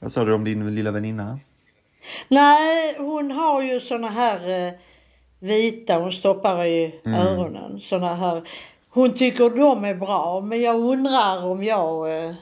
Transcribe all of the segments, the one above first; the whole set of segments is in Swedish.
Vad sa du om din lilla väninna? Nej, hon har ju såna här eh, vita hon stoppar i Mm. öronen. Såna här. Hon tycker de är bra men jag undrar om jag eh,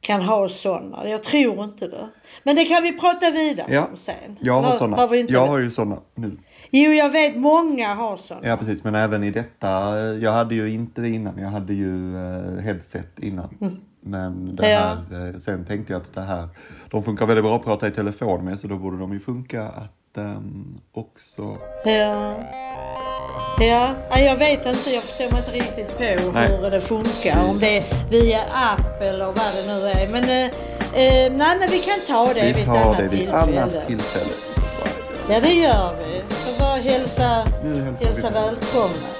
kan ha såna. Jag tror inte det. Men det kan vi prata vidare Ja, om sen. jag har såna. inte Jag har ju såna nu. Jo, jag vet många har såna. Ja precis, men även i detta. eh, Jag hade ju inte det innan. Jag hade ju eh, headset innan. Men det här, eh, sen tänkte jag att det här, de funkar väldigt bra att prata i telefon med så då borde de ju funka att ehm, också... Ja. Ja, jag vet inte. Jag förstår mig inte riktigt på Nej. hur det funkar. Om det är via app eller vad det nu är. Men, eh, eh, nej, men vi kan ta det vid Vi ett tar annat det vid tillfälle. annat tillfälle. Ja, det gör vi. Så bara hälsa, hälsa välkomna.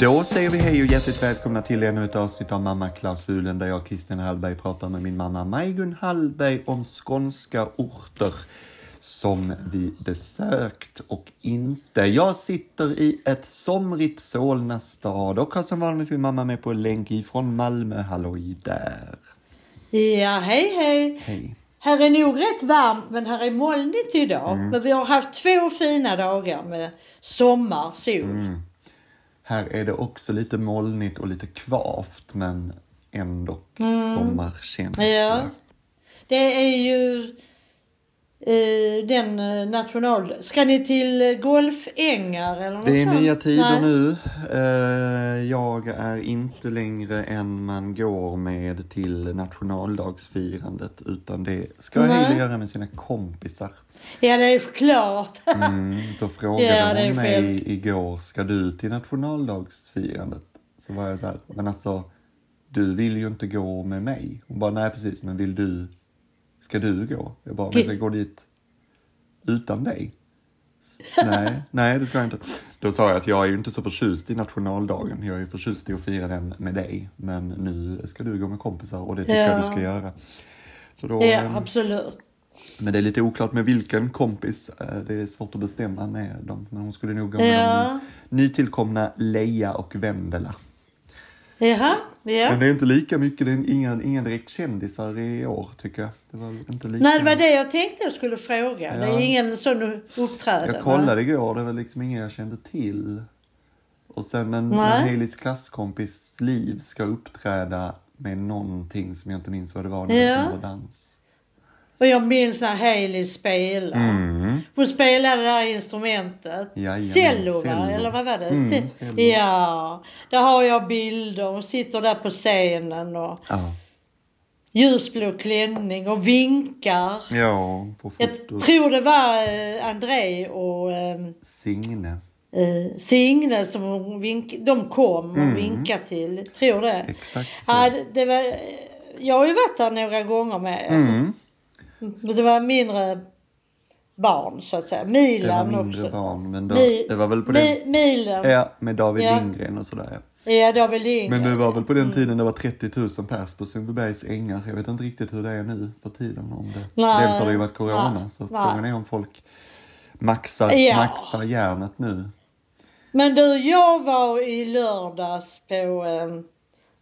Då säger vi hej och hjärtligt välkomna till ännu ett avsnitt av Mamma-klausulen där jag, Kristina Hallberg, pratar med min mamma Majgun Hallberg om skånska orter som vi besökt och inte. Jag sitter i ett somrigt Solna stad och har som vanligt min mamma med på länk ifrån Malmö. Halloj där! Ja, hej hej. Hej! Här är nog rätt varmt men här är molnigt idag. Mm. Men vi har haft två fina dagar med sommar, sol. Mm. Här är det också lite molnigt och lite kvavt men ändå sommarkänsla. Mm. Ja. Det är ju den eh, national... Ska ni till golfängar eller något Det är sånt? nya tider Nej. nu. Eh, Jag är inte längre än man går med till nationaldagsfirandet utan det ska Nej. Hailey göra med sina kompisar. Ja, det är klart. Mm, då frågade Ja, hon mig själv- igår, ska du till nationaldagsfirandet? Så var jag så här, men alltså du vill ju inte gå med mig. Hon bara, nej precis, men vill du, ska du gå? Jag bara, men jag gå dit utan dig. Nej, nej det ska jag inte. Då sa jag att jag är ju inte så förtjust i nationaldagen. Jag är förtjust i att fira den med dig. Men nu ska du gå med kompisar och det tycker jag Ja. du ska göra. Så då, Ja, ehm, absolut. men det är lite oklart med vilken kompis. Eh, Det är svårt att bestämma med dem. Men hon skulle nog gå med Ja. de nytillkomna Leia och Vendela. Jaha, Men ja. det är inte lika mycket, det är inga, inga direkt kändisar i år tycker jag. Det var inte lika... Nej, det var det jag tänkte jag skulle fråga. Det är Ja. ingen sån uppträdande. Jag kollade igår, det var liksom ingen jag kände till. Och sen när Nej. Haleys klasskompis Liv ska uppträda med någonting som jag inte minns vad det var, när Ja. det var dans. Och jag minns när Hailey spelade. Mm. Hon spelade det här instrumentet. Cello, va? Eller vad var det? Mm, cello. Ja, där har jag bilder. Hon sitter där på scenen och Ja. ljusblå klänning och vinkar. ja, på Jag fotot. tror det var eh, André och eh, Signe. eh, Signe som hon vink, de kom och Mm. vinkade till. Tror det. Exakt så. Ja, det var, jag har ju varit där några gånger med. Mm. Men Det var mindre barn så att säga. Det var Milan mindre också. barn, men då, Mi- det var väl på den... Mi, Milan. Ja, med David Ja. Lindgren och sådär. Ja. Ja, David Lindgren. Men det var väl på den Mm. tiden det var 30 000 pers på Sundbybergs ängar. Jag vet inte riktigt hur det är nu för tiden. Om det. Nej. Dels har det ju varit corona, Nej. så frågan är om folk maxar, Ja. maxar järnet nu. Men du, jag var i lördags på eh,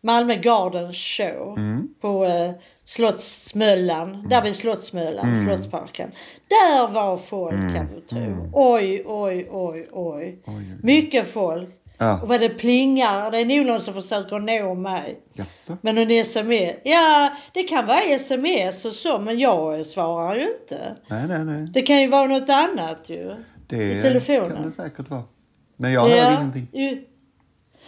Malmö Garden Show. Mm. På eh, Slottsmöllan. Där vid Slottsmöllan, Mm. Slottsparken. Där var folk kan du tro. Oj, oj, oj, oj. oj. Mycket folk. Och Ja, vad det plingar. Det är nog någon som försöker nå mig. jaså? Men en sms? Ja, det kan vara sms och så, men jag svarar ju inte. Nej, nej, nej. Det kan ju vara något annat ju. Det i telefonen. kan det säkert vara. Men jag hörde ingenting. ju.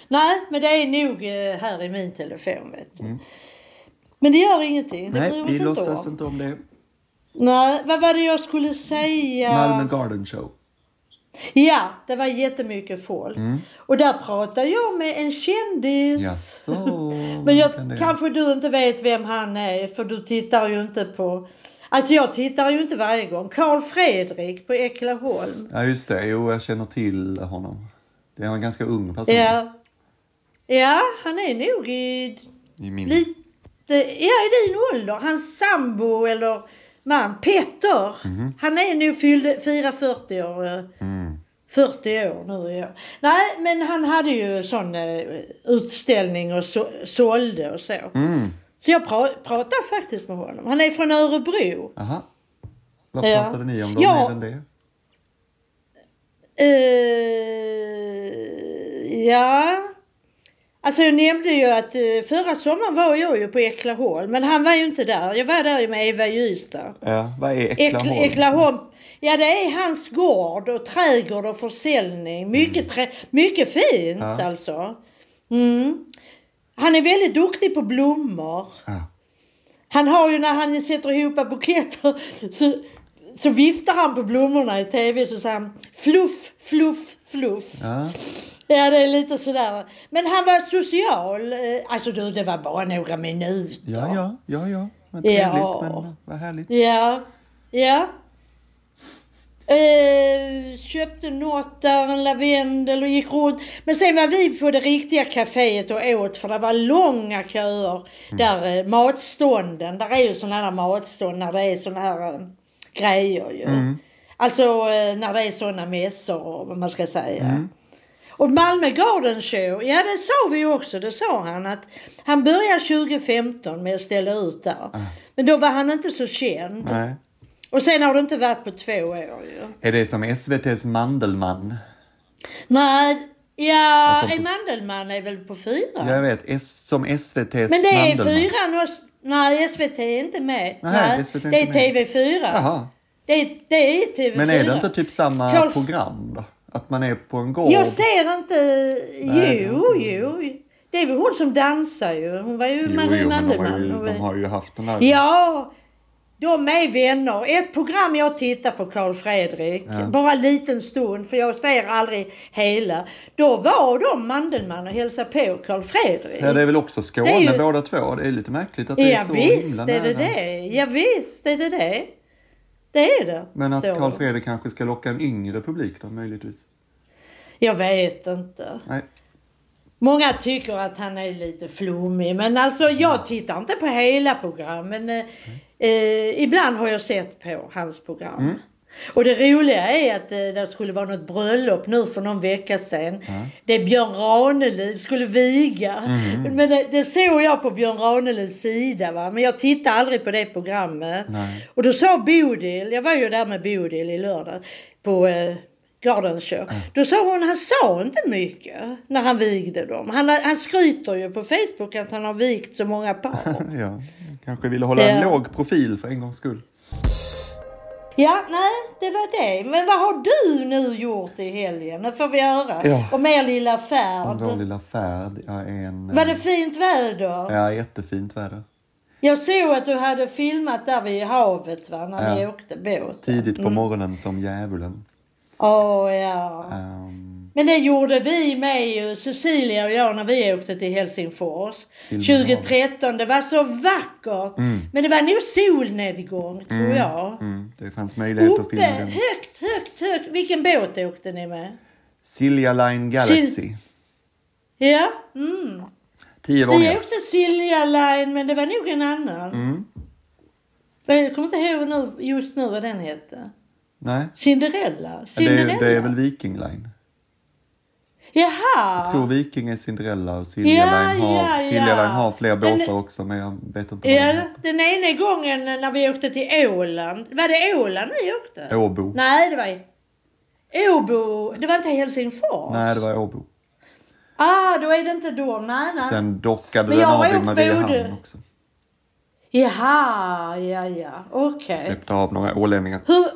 Nej, men det är nog eh, här i min telefon vet du. Men det gör ingenting. Det. Nej, vi låtsas om. inte om det. Nej, vad var det jag skulle säga? Malmö Garden Show. Ja, det var jättemycket folk. Mm. Och där pratade jag med en kändis. Jaså? Men jag, kan kanske du inte vet vem han är för du tittar ju inte på... Alltså jag tittar ju inte varje gång. Karl Fredrik på Eklaholm. Ja, just det. Jo, jag känner till honom. Det är en ganska ung person. Ja. Ja, han är nog i I min... lite... Ja, i din ålder. Hans sambo eller man, Petter. Han är nog fylld, firar 40 år. eh, Mm. 40 år nu i år. Nej, men han hade ju sån eh, utställning och så, sålde och så. Mm. Så jag pra pratar faktiskt med honom. Han är från Örebro. Aha. Vad Ja. pratade ni om då Ja. mer det? Eh, ja. Alltså jag nämnde ju att eh, förra sommaren var jag ju på Eklaholm. Men han var ju inte där. Jag var där med Eva Ystad. Ja, vad är Eklaholm? Eklaholm. Ja det är hans gård och trädgård och försäljning. Mycket, trä- mycket fint Ja. alltså. Mm. Han är väldigt duktig på blommor. Ja. Han har ju när han sätter ihop buketter så, så viftar han på blommorna i tv så säger han fluff, fluff, fluff. Ja. Ja det är lite sådär. Men han var social. Eh, Alltså du det var bara några minuter. ja, ja, ja, ja. Men trevligt, Ja. men vad härligt. Ja, ja. Eh, köpte något där, en lavendel och gick runt. Men sen var vi på det riktiga kaféet och åt för det var långa köer. Där eh, matstånden, där är ju sådana här matstånd när det är sådana här eh, grejer ju. Alltså eh, när det är sådana mässor och vad man ska säga. Och Malmö Garden Show, ja det sa vi också, det sa han att han började 2015 med att ställa ut där. Men då var han inte så känd. Nej. Och sen har det inte varit på två år ju. Är det som SVT's Mandelmann? Nej, ja, på- Mandelmann är väl på fyra? Jag vet, S- som SVT's Men det är Mandelmann. fyran och... Nej, SVT är inte med. Nej, SVT är det är inte med. TV4. Jaha. Det det är TV4. Men är det inte typ samma Carl- program då? Att man är på en gård? Jag ser inte... Nej, Jo, jo. Det är väl hon som dansar ju. Hon var ju Jo, Marie jo, de Mandelmann. de var- har ju haft den här... Ja, de är vänner. Ett program jag tittar på, Karl Fredrik, Ja. bara en liten stund för jag ser aldrig hela. Då var de Mandelmann och hälsade på Karl Fredrik. Ja, det är väl också Skåne ju- båda två. Det är lite märkligt att det Ja är så visst himla är det nära. det. Ja visst är det det. Det är det. Men att det. Fredrik kanske ska locka en yngre publik då möjligtvis? Jag vet inte. Nej. Många tycker att han är lite flummig men alltså jag tittar inte på hela programmen. Eh, eh, ibland har jag sett på hans program. Mm. Och det roliga är att eh, det skulle vara något bröllop nu för någon vecka sedan. Det är Björn Ranelid skulle viga. Mm. Men det, det såg jag på Björn Ranelids sida va. Men jag tittade aldrig på det programmet. Nej. Och då sa Bodil, jag var ju där med Bodil i lördag på eh, Garden Show. Då sa hon, han sa inte mycket när han vigde dem. Han, han skryter ju på Facebook att han har vigt så många par. Ja, kanske ville hålla en Ja. låg profil för en gångs skull. Ja, nej, det var det. Men vad har du nu gjort i helgen? Det får vi höra. Ja. Om er lilla Om färd. vår lilla färd. Är en... Var det fint väder? Ja, jättefint väder. Jag såg att du hade filmat där vid havet va, när ni Ja. åkte båt. Tidigt på Mm. morgonen som djävulen. Åh ja. Ehm, Men det gjorde vi med ju, Cecilia och jag, när vi åkte till Helsingfors. Till 2013. Det var så vackert. Mm. Men det var nog solnedgång, tror jag. mm, det fanns möjlighet att Uppe, filma den. högt, högt, högt. Vilken båt åkte ni med? Silja Line Galaxy. Ja, mm. Tio Vi gånger. åkte Silja Line, men det var nog en annan. Mm. Jag kommer inte ihåg nu, just nu vad den hette. Nej, Cinderella? det Cinderella? är, det är väl Viking Line. Jaha! Tror Viking är Cinderella och Silja Ja, Line har, ja, Silja ja. Line har fler Den- båtar också men jag vet inte Ja, den ena gången när vi åkte till Åland. Var det Åland ni åkte? Åbo. Nej, det var Åbo. Det var inte Helsingfors? Nej, det var Åbo. Ah, då är det inte då. Nej, nej. Sen dockade den av i Mariehamn också. Jaha, ja, ja. Okej. Släppte av några ålänningar. Hur...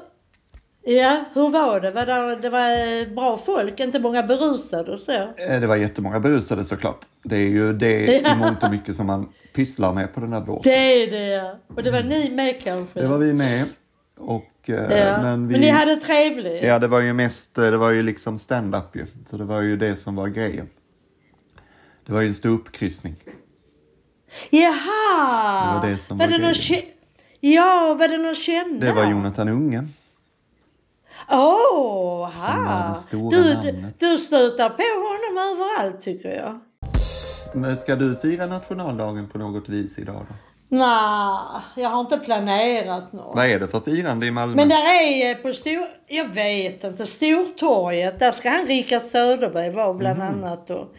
Ja, hur var det? Var det, det var bra folk? Inte många berusade och så? Eh, Det var jättemånga berusade såklart. Det är ju det i mångt och mycket som man pysslar med på den här båten. Det är det. Och det var ni med kanske? Det var vi med. Och, eh, ja. men, vi, Men ni hade trevligt? Ja, det var ju mest, eh, det var ju liksom stand-up ju. Så det var ju det som var grejen. Det var ju en ståuppkryssning. Jaha! Det var det som var var det grejen. Ja, var det någon kända? Det var Jonathan Unge. Åh, stora Du, namnet. du stöter på honom överallt tycker jag. Men ska du fira nationaldagen på något vis idag då? Nej, jag har inte planerat något. Vad är det för firande i Malmö? Men där är eh, på stor... Jag vet inte. Stortorget, där ska han Rickard Söderberg vara bland Mhm. annat. Och,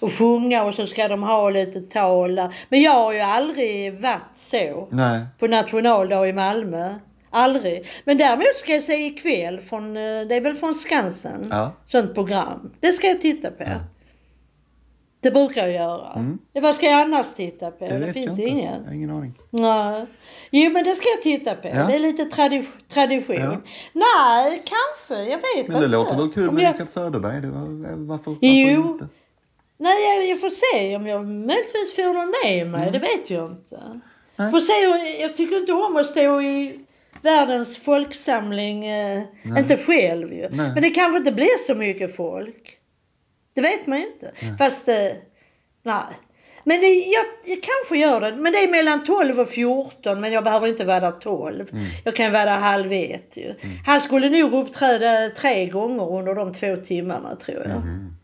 och sjunga och så ska de ha lite tal där. Men jag har ju aldrig varit så Nej. på nationaldag i Malmö. Aldrig. Men däremot ska jag se ikväll från, eh, det är väl från Skansen, Ja. sånt program. Det ska jag titta på. Det brukar jag göra. Mm. Vad ska jag annars titta på? Det, vet finns jag inte. inget. Jag har ingen aning. Nej. Jo men det ska jag titta på. Ja. Det är lite tradi- tradition. Ja. Nej, kanske. Jag vet Men det inte. låter väl kul med jag... Rickard Söderberg? Det var, varför, varför Jo. inte? Nej, jag, jag får se om jag möjligtvis får någon med mig. Det vet jag inte. Mm. Nej. Får se. Jag tycker inte om att stå i världens folksamling. Eh, inte själv ju. Nej. Men det kanske inte blir så mycket folk. Det vet man ju inte. Fast, eh, nej. Men det, jag, jag kanske gör det. Men det är mellan 12 och 14. Men jag behöver inte vara där 12. Mm. Jag kan vara där halv ett ju. Han skulle nog uppträda tre gånger under de två timmarna tror jag. Mhm.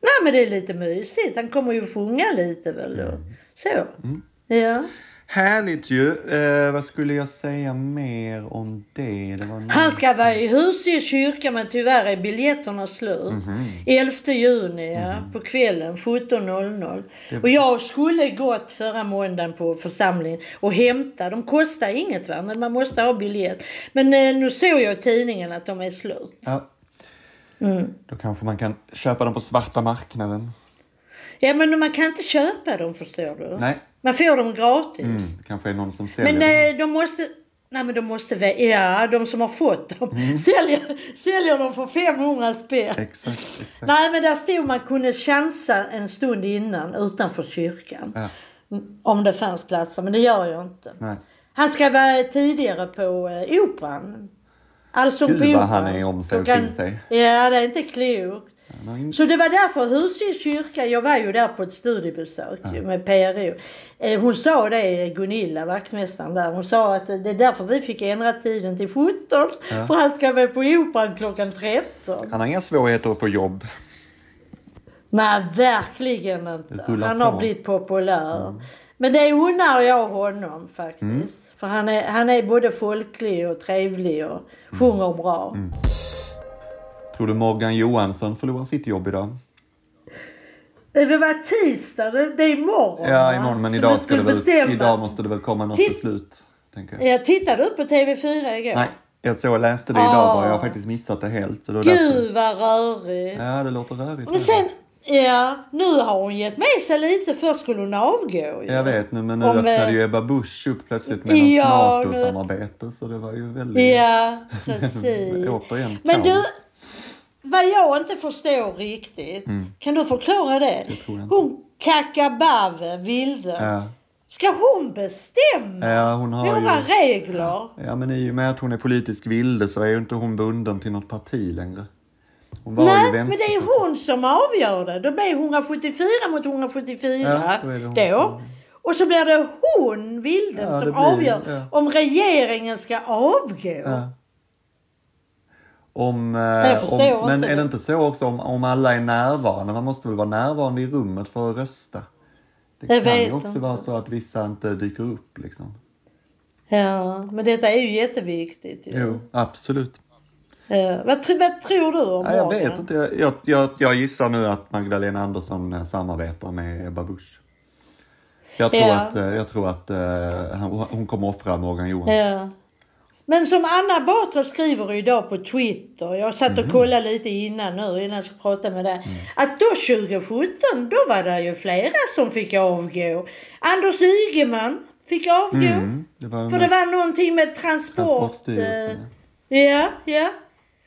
Nej men det är lite mysigt. Han kommer ju sjunga lite väl då. Mm. Så. Ja. Härligt ju. Eh, vad skulle jag säga mer om det? det var Han ska vara i Husie kyrka men tyvärr är biljetterna slut. 11 juni ja, på kvällen 17.00. Och jag skulle gått förra måndagen på församlingen och hämta. De kostar inget va men man måste ha biljett. Men eh, nu såg jag i tidningen att de är slut. Ja, Mm. då kanske man kan köpa dem på svarta marknaden. Ja men man kan inte köpa dem förstår du. Nej, Man får dem gratis. mm, det kanske är någon som säljer Men eh, de måste... Nej men de måste väl... Ja, de som har fått dem. Mm. Säljer, säljer dem för 500 spänn. Exakt, exakt. Nej men där stod man kunde chansa en stund innan utanför kyrkan. Ja, Om det fanns platser, men det gör jag inte. nej. Han ska vara tidigare på eh, Operan. Allsång Gud, på vad Operan. han är om sig och Klockan- sig. Ja, det är inte klokt. Så det var därför Husie kyrka, jag var ju där på ett studiebesök ju med PRO. Eh, Hon sa det, Gunilla, vaktmästaren där, hon sa att det är därför vi fick ändra tiden till 17. För han ska vara på Operan klockan 13. Han har inga svårigheter att få jobb. Nej, verkligen inte. Han har på. blivit populär. Men det unnar jag honom faktiskt. Mm. För han är, han är både folklig och trevlig och sjunger bra. Tror du Morgan Johansson förlorar sitt jobb idag? Det var tisdag, det, är imorgon Ja, imorgon. Men idag, du skulle väl, bestämma. idag måste det väl komma något Titt- beslut. Tänker jag. Jag tittade upp på TV4 igår. Nej, jag såg och läste det idag Ah. bara. Jag har faktiskt missat det helt. Så det därför. Gud vad rörigt. Ja, det låter rörigt. Men sen, ja, nu har hon gett med sig lite. Först skulle hon avgå ju. Jag vet nu, men nu Om, öppnade eh, ju Ebba Busch upp plötsligt med något Ja, nu- NATO-samarbete. Så det var ju väldigt... Ja, precis. Återigen Men du, kaos. Vad jag inte förstår riktigt. Kan du förklara det? Mm. Hon Kakabave, Vilde. Ja. Ska hon bestämma Ja, hon har våra ju... regler? Ja, men i och med att hon är politisk vilde så är ju inte hon bunden till något parti längre. Nej, men det är hon som avgör det. Då blir 174 mot 174 Ja, då då. som- Och så blir det hon, Vilden, Ja, som blir- avgör ja. om regeringen ska avgå. Om, eh, om, men är det inte så också om, om alla är närvarande? Man måste väl vara närvarande i rummet för att rösta? Det Jag kan ju också inte. vara så att vissa inte dyker upp liksom. Ja, men detta är ju jätteviktigt. ju. Jo, absolut. Ja. Vad, vad tror du om Ja, jag vet inte. Jag, jag, jag, gissar nu att Magdalena Andersson eh, samarbetar med Ebba Busch. Jag tror Ja. att, eh, jag tror att hon, hon kommer offra Morgan Johansson. Ja. Men som Anna Batra skriver idag på Twitter, jag satt Mhm. och kollade lite innan nu innan jag ska prata med dig. Mm. Att då 2017, då var det ju flera som fick avgå. Anders Ygeman fick avgå. Mm, det var För det var någonting med transport... Eh, Ja, ja.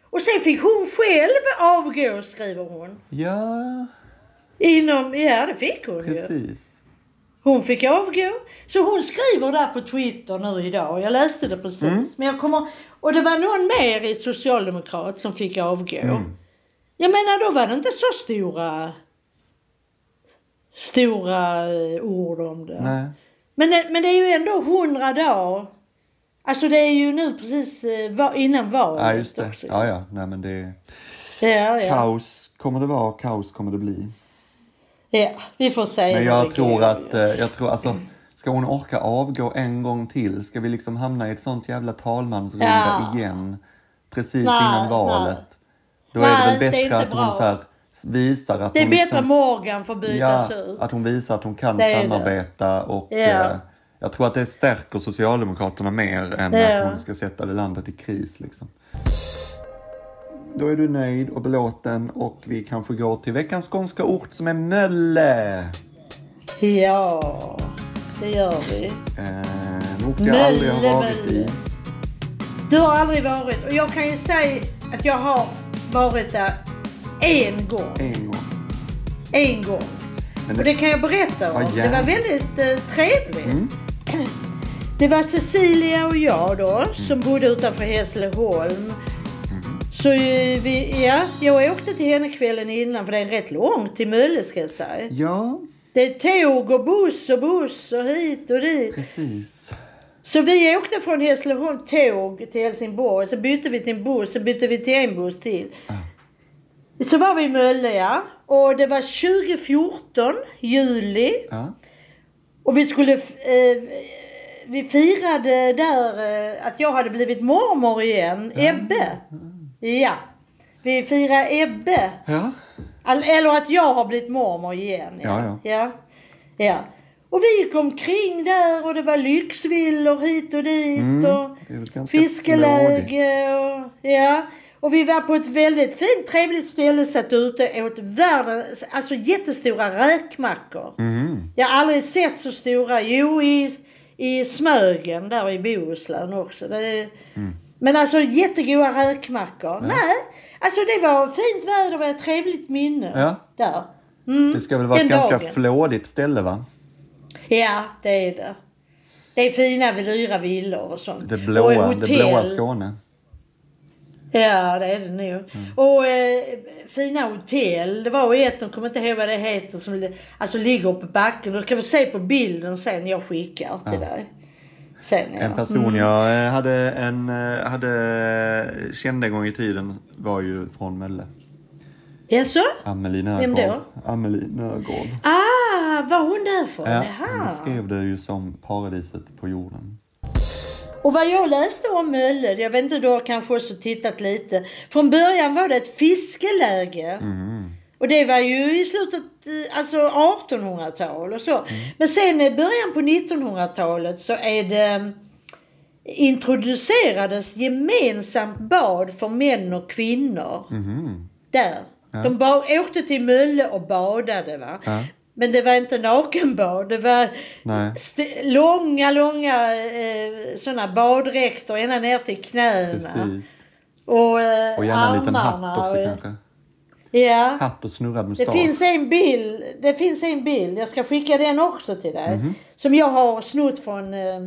Och sen fick hon själv avgå, skriver hon. Ja, Inom, ja det fick hon ju. Hon fick avgå. Så hon skriver där på Twitter nu idag. Jag läste det precis. Mm. Men jag kommer... Och det var någon mer i Socialdemokrat som fick avgå. Mm. Jag menar då var det inte så stora... Stora eh, ord om det. Nej. Men, det- men det är ju ändå hundra dagar. Alltså det är ju nu precis eh, innan valet Ja, just det. också. Ja, ja. Nej, men det... Ja, ja. Kaos kommer det vara, kaos kommer det bli. Ja, vi får se Men jag det tror att, eh, jag tror alltså, ska hon orka avgå en gång till? Ska vi liksom hamna i ett sånt jävla talmansrunda Ja. igen? Precis Nej, innan valet. nej. Då är det Nej, väl det är bättre inte att hon så här, visar att Det är hon bättre liksom, Morgan får bytas ja, ut. att hon visar att hon kan Det är det. samarbeta och Ja. eh, jag tror att det stärker Socialdemokraterna mer än Ja. att hon ska sätta det landet i kris liksom. Då är du nöjd och belåten och vi kanske går till veckans skånska ort som är Mölle. Ja, det gör vi. Eh, en ort jag aldrig har Mölle, varit i. Mölle. Du har aldrig varit och jag kan ju säga att jag har varit där en gång. En gång. En gång. Men Och det kan jag berätta om. Ja, Det gärna. var väldigt eh, trevligt. Mm. Det var Cecilia och jag då som bodde utanför Hässleholm. Så vi, ja, jag åkte till henne kvällen innan för det är rätt långt till Mölle ska jag säga. Ja, Det är tåg och buss och buss och hit och dit. precis. Så vi åkte från Hässleholm tåg till Helsingborg. Så bytte vi till en buss. Så bytte vi till en buss till. Så var vi i Mölle ja. Och det var 2014, juli. Ja. Och vi skulle... Eh, vi firade där eh, att jag hade blivit mormor igen. Ebbe. Ja. Vi firade Ebbe. Ja. All- Eller att jag har blivit mormor igen. Ja, ja. ja. Och vi gick omkring där och det var lyxvillor hit och dit. Mm, Och fiskeläge och ja. Och vi var på ett väldigt fint trevligt ställe satt ute och åt världens, alltså jättestora räkmackor. Mhm. Jag har aldrig sett så stora. Jo, i, i Smögen där i Bohuslän också. Det Mm. Men alltså jättegoda räkmackor. Nej, alltså det var fint väder och ett trevligt minne Ja. där. Mm, Det ska väl vara ett ganska dagen. flådigt ställe va? Ja, det är det. Det är fina dyra villor och sånt. Det och blåa, det hotell. blåa Skåne. Ja, det är det nog. Mm. Och eh, fina hotell. Det var ett, jag kommer inte ihåg vad det heter, som alltså ligger uppe på backen. Du ska få se på bilden sen jag skickar till Ja. dig. Sen, ja. En person jag eh, hade, en, eh, hade kände en gång i tiden var ju från Mölle. Jaså? Amelie Vem Nörgård. då? Amelie Nörgård. Ah, var hon därifrån? Ja, Jaha. hon beskrev det ju som paradiset på jorden. Och vad jag läste om Mölle, jag vet inte, du har kanske också tittat lite. Från början var det ett fiskeläge. Mhm. Och det var ju i slutet, eh, alltså 1800-tal och så. Men sen i början på 1900-talet så är det introducerades gemensamt bad för män och kvinnor Mhm. där. Ja. De ba- åkte till Mölle och badade va. Ja. Men det var inte nakenbad, det var st- långa, långa eh, sådana baddräkter ända ner till knäna. precis. Och, eh, Och gärna en liten armarna hatt också kanske. Ja. Hatt och snurrad Det mustasch. finns en bild, det finns en bild, jag ska skicka den också till dig. Mhm. Som jag har snott från eh,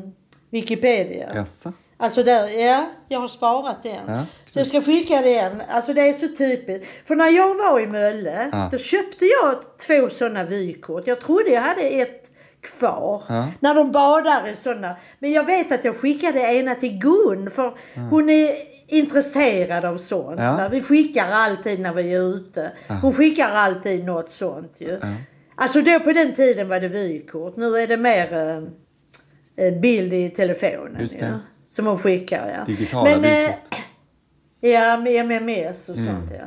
Wikipedia. Jaså? Alltså där, ja, jag har sparat den. Ja, så jag ska skicka den. Alltså det är så typiskt. För när jag var i Mölle, Ja. då köpte jag två sådana vykort. Jag trodde jag hade ett kvar. Ja. När de badar i sådana. Men jag vet att jag skickade ena till Gun för hon är intresserad av sånt. Ja. Vi skickar alltid när vi är ute. Hon skickar alltid något sånt ju. Ja. Alltså då på den tiden var det vykort. Nu är det mer eh, eh, bild i telefonen. Ja. Som hon skickar ja. Digitala Men, eh, vykort. Ja, med MMS och Mm. sånt ja.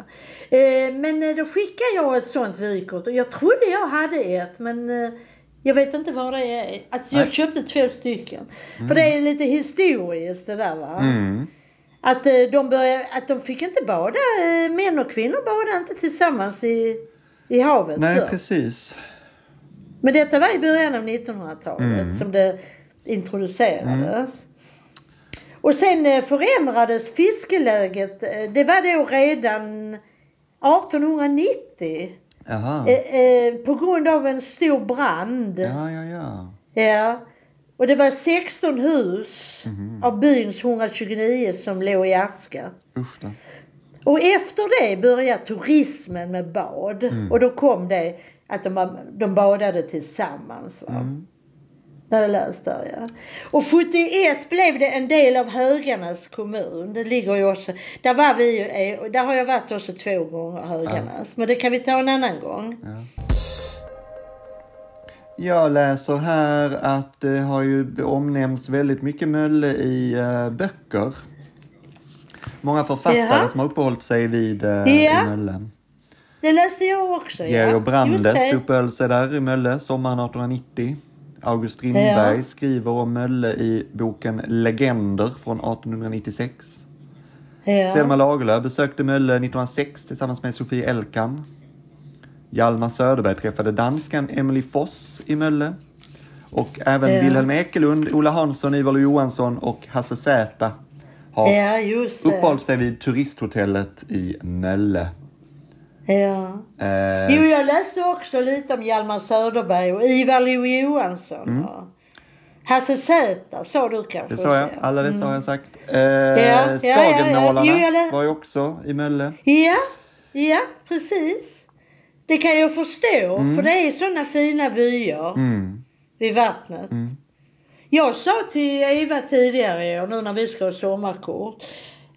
Eh, men eh, då skickade jag ett sånt vykort och jag trodde jag hade ett men eh, jag vet inte vad det är. Alltså jag Nej. köpte två stycken. För det är lite historiskt det där va. Mm. Att, eh, de började, att de fick inte bada, eh, män och kvinnor badade inte tillsammans i, i havet Nej, förr. precis. Men detta var i början av 1900-talet Mm. som det introducerades. Och sen eh, förändrades fiskeläget. Det var då redan 1890. Jaha. På grund av en stor brand. Ja, ja, ja. Ja. Och det var 16 hus Mhm. av byns 129 som låg i aska. Usch då. Och efter det började turismen med bad. Mm. Och då kom det att de, de badade tillsammans. Va? Mm. När jag läste där ja. Och 71 blev det en del av Höganäs kommun. Det ligger ju också, där var vi eh, där har jag varit också två gånger Höganäs. Men det kan vi ta en annan gång. Ja. Jag läser här att det har ju omnämnts väldigt mycket Mölle i uh, böcker. Många författare Jaha. som har uppehållit sig vid uh, Ja. i Mölle. Det läste jag också. Ja. Georg Just Brandes uppehöll sig där i Mölle sommaren 1890. August Strindberg Ja. skriver om Mölle i boken Legender från 1896. Ja. Selma Lagerlöf besökte Mölle 1906 tillsammans med Sofie Elkan. Hjalmar Söderberg träffade danskan Emily Foss i Mölle. Och även Ja. Wilhelm Ekelund, Ola Hansson, Ivar Johansson och Hasse Zäta har ja, uppehållit sig vid turisthotellet i Mölle. Ja. Eh, Jo, jag läste också lite om Hjalmar Söderberg och Ivar Lo-Johansson. och Hasse Zäta sa du kanske? Mm. det sa jag. Alla dessa har jag sagt. Eh, ja, ja, Skagenmålarna ja. Jag lä- var ju också i Mölle. Ja, ja, precis. Det kan jag förstå, för det är sådana fina vyer Mm. vid vattnet. Jag sa till Eva tidigare nu när vi ska ha sommarkort,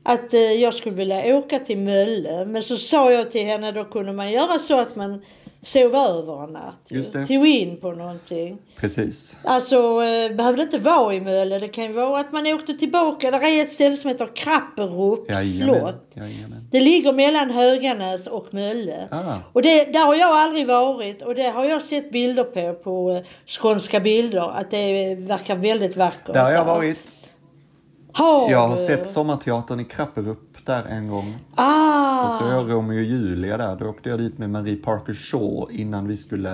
att eh, jag skulle vilja åka till Mölle. Men så sa jag till henne, då kunde man göra så att man sov över en natt. ju. Just det. Tog in på någonting. Precis. Alltså, eh, behövde inte vara i Mölle. Det kan ju vara att man åkte tillbaka. Där är ett ställe som heter Krapperup slott. Jajamän. Det ligger mellan Höganäs och Mölle. Ah. Och det, där har jag aldrig varit och det har jag sett bilder på, på eh, skånska bilder. Att det verkar väldigt vackert. Där har jag varit. Har Jag har du? sett Sommarteatern i Krapperup där en gång. Ah! Och så jag Romeo och Julia där. Då åkte jag dit med Marie Parker Shaw innan vi skulle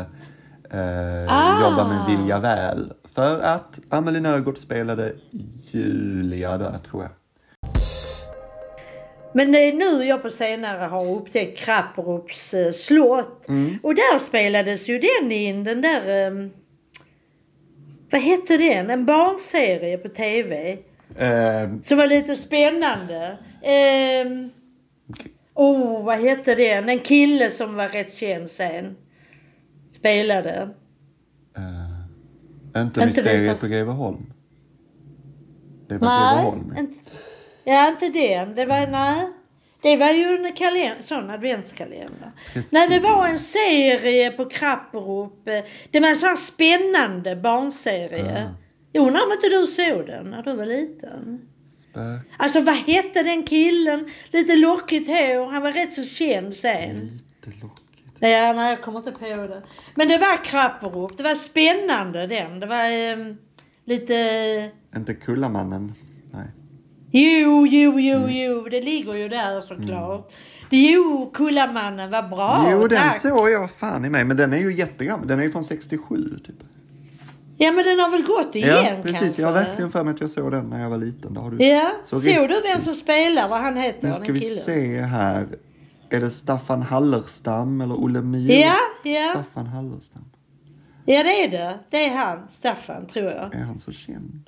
eh, Ah. jobba med Vilja väl. För att Amelie Nörgård spelade Julia där tror jag. Men det är nu jag på senare har upptäckt Krapperups eh, slott. Mm. Och där spelades ju den in, den där... Eh, vad hette den? En barnserie på tv. Eh, Som var lite spännande. Ehm, oh, vad hette den? En kille som var rätt känd sen. Spelade. eh, inte Inte Mysteriet på Greveholm. Det var Nej, Greveholm. inte, ja inte den. Det var, nej. Det var ju en kalender, sån adventskalender. Precis. Nej, det var en serie på Krapperup. eh, Det var en sån här spännande barnserie. Ah. Jag undrar om inte du såg den när du var liten? Spök, Alltså vad hette den killen? Lite lockigt hår. Han var rätt så känd sen. lite lockigt. Ja, nej jag kommer inte på det. Men det var Krapperup. Det var spännande den. Det var ehm, lite... Inte Kullamannen. Nej. Jo, jo, jo, Mm. jo. Det ligger ju där såklart. Jo, Kullamannen var bra. jo, den tack. såg jag fan i mig. Men den är ju jättegammal. Den är ju från 67 typ. Ja, men den har väl gått igen ja, precis. kanske? Jag har verkligen för mig att jag såg den när jag var liten. Har du. Ja, Så såg du vem som spelar? Vad han heter, Nu ska vi killen? se här. Är det Staffan Hallerstam eller Olle Myhr? Ja, ja. Staffan Hallerstam. Ja, det är det. Det är han, Staffan, tror jag. Är han så känd?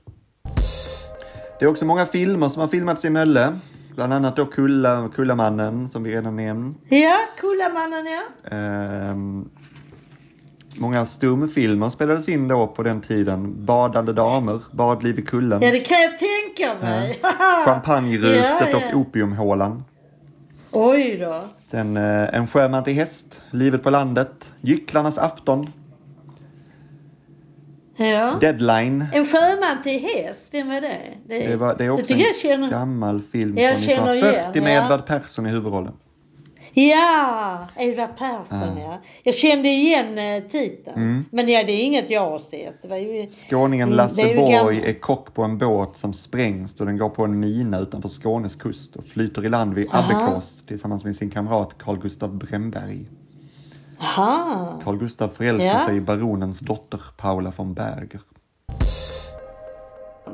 Det är också många filmer som har filmats i Mölle. Bland annat då Kulla, Kullamannen som vi redan nämnt. Ja, Kullamannen, ja. Ehm, många stumfilmer spelades in då på den tiden. Badande damer, Badliv i kullen, Ja, det kan jag tänka mig. Champagneruset Ja, ja. och Opiumhålan. Oj då. Sen eh, En sjöman till häst, Livet på landet, Gycklarnas afton, Ja. Deadline. En sjöman till häst, vem var det? Det, var, det är också tycker jag känner... en gammal film Jag från känner 1940 igen, med ja. Edvard Persson i huvudrollen. Ja, Edvard Persson ja. Jag kände igen eh, titeln. Mm. Men ja, det är inget jag har sett. Det var ju... Skåningen Mm, Lasse det är Borg är kock på en båt som sprängs då den går på en mina utanför Skånes kust och flyter i land vid. Abbekås tillsammans med sin kamrat Carl Gustav Bremberg. Aha. Carl Gustav förälskar Ja. sig i baronens dotter Paula von Berger.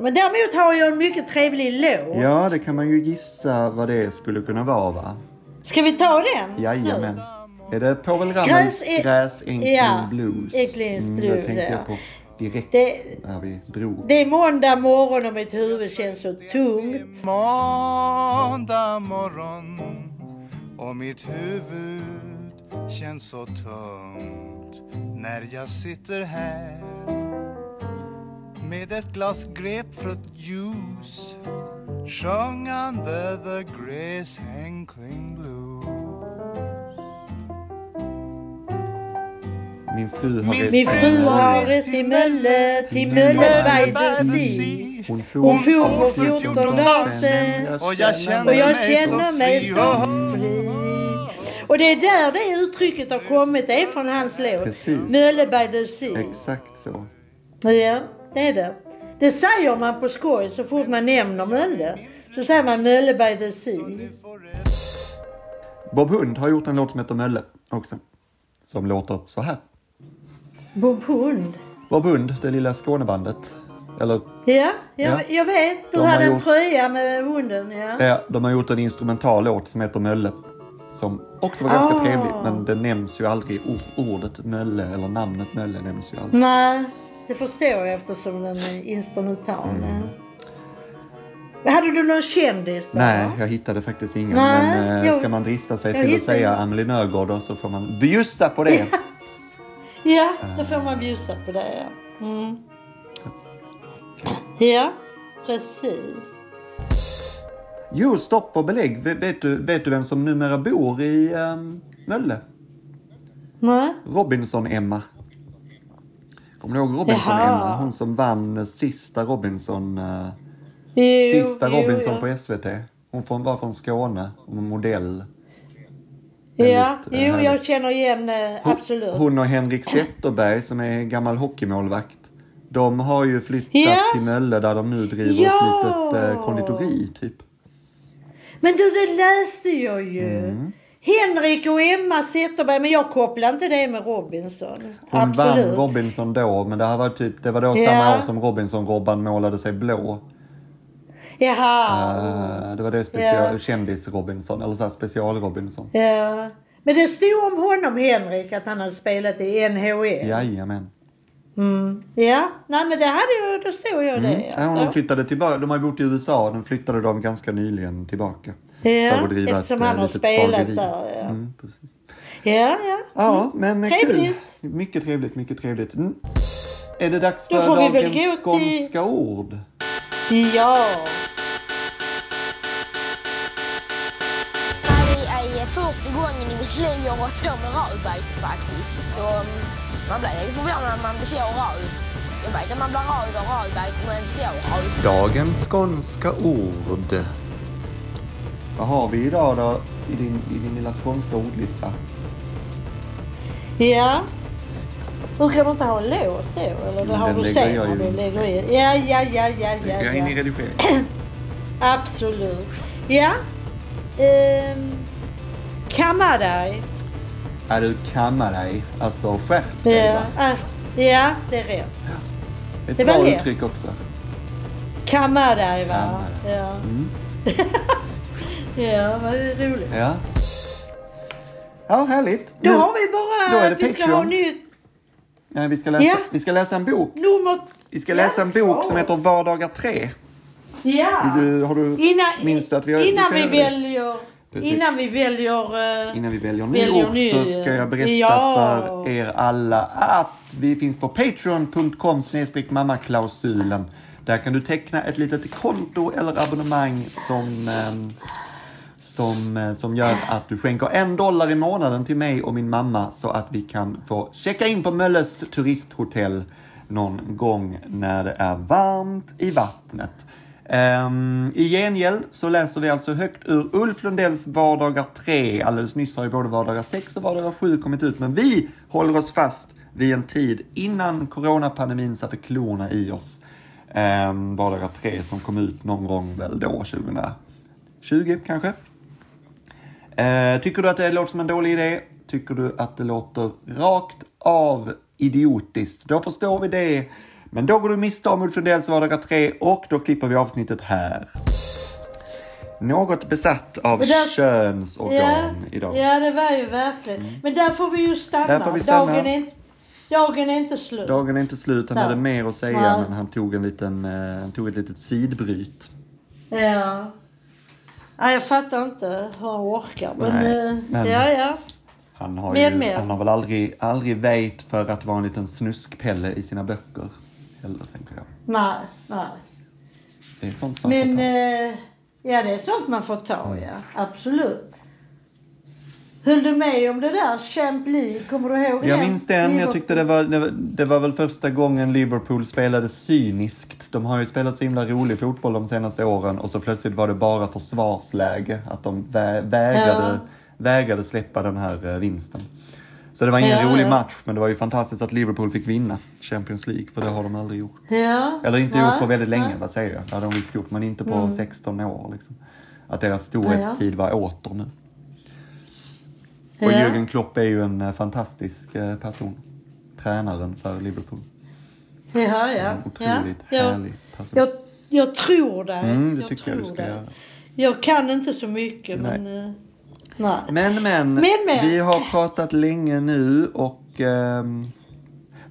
Men däremot har jag en mycket trevlig låt. Ja, det kan man ju gissa vad det skulle kunna vara va? Ska vi ta den? Jajamän. Är det Povel Gräs Ramels är- Gräs, Enkling ja, Blues? Enklings Mm, Blues, det tänkte ja. jag på direkt Det, när vi drog. det är måndag morgon och mitt huvud känns så tungt. Måndag morgon och mitt huvud känns så tungt när jag sitter här med ett glas grapefruktjuice sjungande the Grace Henkling Blues. Min fru har rest Min till fru har rest till Mölle, till Mölle by the sea. Hon Hon for för 14 dagar sedan Och jag känner Och jag mig känner så mig fri. så fri. Och det är där det uttrycket har kommit. Det är från hans låt. Precis. Mölle by the sea. Exakt så. Ja, det är det. Det säger man på skoj så fort man nämner Mölle. Så säger man Mölle by the sea. Bob Hund har gjort en låt som heter Mölle också. Som låter så här. Bob Hund. Bob Hund, det lilla Skånebandet. Eller, Ja, jag, Ja. jag vet. Du De hade en gjort- tröja med hunden. Ja. ja, de har gjort en instrumental låt som heter Mölle. Som också var ganska Ah. trevlig, men det nämns ju aldrig or- ordet Mölle, eller namnet Mölle nämns ju aldrig. Nej, det förstår jag eftersom den är instrumental. Mm. Hade du någon kändis då? Nej, jag hittade faktiskt ingen. Nej, men eh, jag- ska man drista sig till att säga. Amelie Nörgård då, så får man bjussa på det. Ja, då får man bjussa på det. Ja, mm. ja precis. Jo, stopp och belägg. Vet du, vet du vem som numera bor i um, Mölle? Nej. Robinson-Emma. Kommer du ihåg Robinson-Emma? Hon som vann sista Robinson... eh, Jo, sista jo, Robinson ja. på SVT. Hon var från Skåne. Hon var modell. Ja, eh, jo, jag känner igen eh, absolut. Hon och Henrik Zetterberg som är gammal hockeymålvakt. De har ju flyttat Ja. till Mölle där de nu driver Ja. ett litet eh, konditori typ. Men du, det läste jag ju. Mm. Henrik och Emma Zetterberg, men jag kopplar inte det med Robinson. Hon Absolut. vann Robinson då, men det, här var typ, det var då Ja. samma år som Robinson-Robban målade sig blå. Jaha. Eh, det var det special, Ja. kändis-Robinson, eller så special-Robinson. Ja. Men det stod om honom, Henrik, att han hade spelat i NHL. Jajamän. Mm. Ja, nej men det hade jag, då såg jag det. Mm. Ja. Ja, de flyttade tillbaka, de har bott i USA, de flyttade de ganska nyligen tillbaka. Ja, eftersom ett, han eh, har spelat bageri. där, ja. Mm, precis. ja, ja. Ja, men eh, kul. Trevligt. Mycket trevligt, mycket trevligt. Mm. Är det dags för dagens gå till- skånska ord? Ja. Det är första gången i mitt liv jag har varit på med rödbete faktiskt. Så mm, man blir lite förvånad när man blir så röd. Jag vet att man blir röd av rödbete men inte så röd. Dagens skånska ord. Vad har vi idag då i din, i din lilla skånska ordlista? Ja. Hur kan du inte ha en låt då? Eller det har den du sen när du lägger in? Ja, ja, ja, ja, ja. Jag in i ja. redigeringen? Absolut. Ja. Ehm. Kamma dig. Är du kammar dig? Alltså skärp dig Ja, va? ah, ja, det är rätt. Ett det bra uttryck också. Kamma dig va? Kamma dig. Ja. Mm. ja, vad roligt. Ja. Ja, härligt. Då Nu- har vi bara att vi ska ha nytt Ja, vi, ska läsa, Ja. vi ska läsa en bok. nummer... Vi ska läsa en bok som heter Vardagar 3. Ja. Du, har du, Innan, minns du att vi har innan vi väljer... Precis. Innan vi väljer... eh, Innan vi väljer ny Väljer ort ny, så ska jag berätta ja. för er alla att vi finns på patreon.com mammaklausulen. Där kan du teckna ett litet konto eller abonnemang som, ehm, som, eh, som gör att du skänker en dollar i månaden till mig och min mamma så att vi kan få checka in på Mölles turisthotell någon gång när det är varmt i vattnet. Um, I gengäld så läser vi alltså högt ur Ulf Lundells Vardagar 3. Alldeles nyss har ju både Vardagar 6 och Vardagar 7 kommit ut, men vi håller oss fast vid en tid innan coronapandemin satte klorna i oss. Um, Vardagar 3 som kom ut någon gång väl då, 2020 kanske. Eh, tycker du att det låter som en dålig idé? Tycker du att det låter rakt av idiotiskt? Då förstår vi det. Men då går du miste om Ulf Lundells Vardagar 3 och då klipper vi avsnittet här. Något besatt av Men där- könsorgan ja, idag. ja, det var ju verkligen. Men där får vi ju stanna. Där vi stanna. Dagen, är, dagen är inte slut. Dagen är inte slut, han Ja. hade mer att säga Ja. men han tog, en liten, eh, han tog ett litet sidbryt. Ja. Nej, jag fattar inte hur han orkar. Men, Nej, eh, men- ja, ja. Han har, ju, mer. han har väl aldrig, aldrig väjt för att vara en liten snuskpelle i sina böcker. Heller, tänker jag. Nej, nej. Det är sånt man Men får ta. eh, ja, det är sånt man får ta, ja. Absolut. Höll du med om det där? Champ League, kommer du ihåg Jag minns den. Jag tyckte det var, det var, väl första gången Liverpool spelade cyniskt. De har ju spelat så himla rolig fotboll de senaste åren och så plötsligt var det bara försvarsläge. Att de vä vägrade, vägrade släppa den här eh, vinsten. Så det var ingen Ja, rolig ja. match, men det var ju fantastiskt att Liverpool fick vinna Champions League, för det har de aldrig gjort. Ja. Eller inte gjort på väldigt länge, vad säger jag? Det hade de visst gjort, men inte på Mm. 16 år. Liksom. Att deras storhetstid var åter nu. Och Ja. Jürgen Klopp är ju en eh, fantastisk eh, person. Tränaren för Liverpool. Ja, ja. En otroligt ja. härlig person. Jag, jag tror dig. Mm, det jag tycker jag du ska dig. göra. Jag kan inte så mycket, Nej. men... eh, nej. Men, men, Men, men. vi har pratat länge nu och ehm,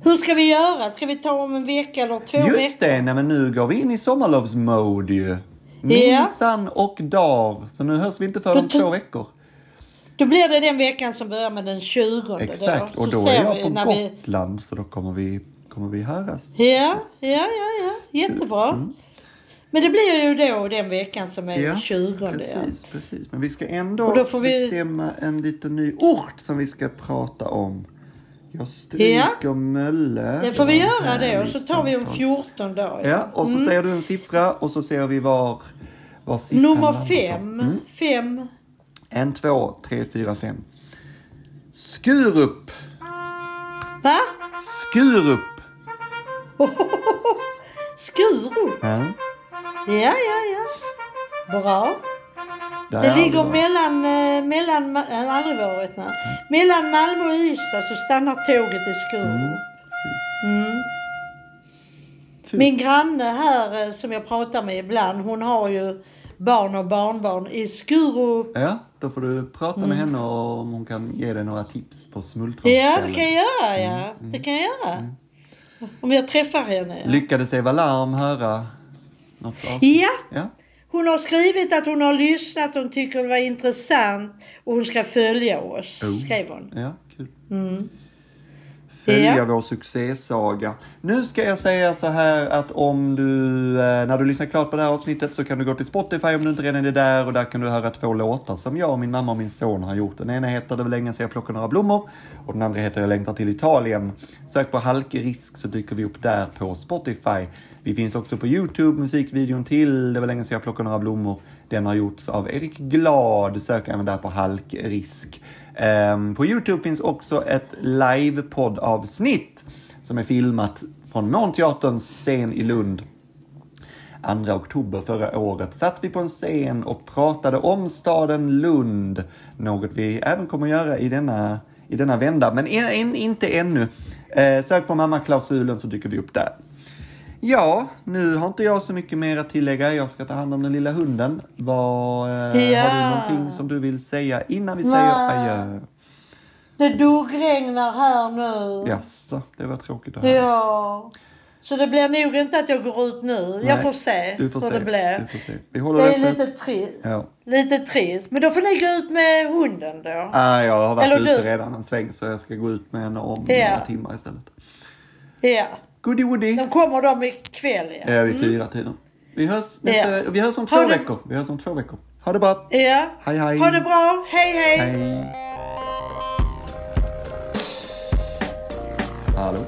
Hur ska vi göra? Ska vi ta om en vecka eller två just veckor? det, nej, men nu går vi in i sommarlovsmode ju. Ja. Minsann och dag. Så nu hörs vi inte för om två veckor. Då blir det den veckan som börjar med den 20 Exakt, då. och då är jag på när vi- Gotland så då kommer vi, kommer vi höras. Ja, ja, ja, ja. Jättebra. Mm. Men det blir ju då den veckan som är den 20. Ja. precis, precis. Men vi ska ändå då vi- bestämma en liten ny ort som vi ska prata om. Jag stryker Mölle. Det får vi göra det och så tar vi om samtal. 14 dagar. Ja, och så säger du en siffra och så ser vi var, var siffran Nummer fem. Mm. Fem. En, två, tre, fyra, fem. Skurup! Va? Skurup! Skurup? Ja, Ja, ja, ja. Bra. där Det ligger vi mellan, eh, mellan, har aldrig varit nej. Mellan Malmö och Ystad så stannar tåget i Skurup. Mm. Kul. Min granne här eh, som jag pratar med ibland, hon har ju barn och barnbarn i Skurup. Ja, då får du prata med henne om hon kan ge dig några tips på Mm. Ja, smultronställen. det kan jag göra, ja. Det kan jag göra. Om jag träffar henne. Ja. Lyckades Eva Larm höra något ja, Ja. hon har skrivit att hon har lyssnat, hon tycker det var intressant och hon ska följa oss, Oh. skrev hon. Ja, kul. Mm. Följa Ja. vår succésaga. Nu ska jag säga så här att om du, eh, när du lyssnar klart på det här avsnittet så kan du gå till Spotify om du inte redan är där och där kan du höra två låtar som jag, min mamma och min son har gjort. Den ena heter Det var länge sedan jag plockade några blommor och den andra heter Jag längtar till Italien. Sök på Halkrisk så dyker vi upp där på Spotify. Vi finns också på Youtube, musikvideon till Det var länge sedan jag plockade några blommor. Den har gjorts av Erik Glad. Sök även där på Halkrisk. Ehm, på Youtube finns också ett livepoddavsnitt som är filmat från Månteaterns scen i Lund 2 oktober förra året satt vi på en scen och pratade om staden Lund. Något vi även kommer att göra i denna, i denna vända, men en, en, inte ännu. Eh, sök på mammaklausulen så dyker vi upp där. Ja, nu har inte jag så mycket mer att tillägga. Jag ska ta hand om den lilla hunden. Eh, Ja. Har du någonting som du vill säga innan vi Nej. säger adjö? Det duggregnar här nu. Jaså, det var tråkigt att höra. Ja. Så det blir nog inte att jag går ut nu. Nej, Jag får se Du får hur se. det blir. Vi håller Det är öppet. lite, tri- Ja. lite trist. Men då får ni gå ut med hunden då. Ah, jag har varit Eller ute du. redan en sväng så jag ska gå ut med henne om Ja. några timmar istället. Ja. Goodie woody. De kommer de ikväll ja. är vid fyra tiden. Vi hörs, nästa, Ja. vi hörs om Ha två det- veckor. Vi hörs om två veckor. Ha det bra. Ja. Hej, hej. Ha det bra. Hej hej. Hej. Hallå?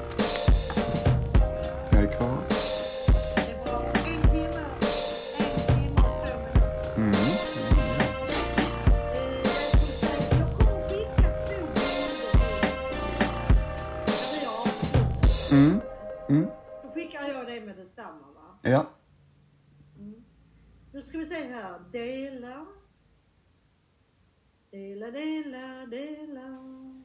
Ja. Mm. Ja. Nu ska vi se här. Dela. Dela, dela, dela.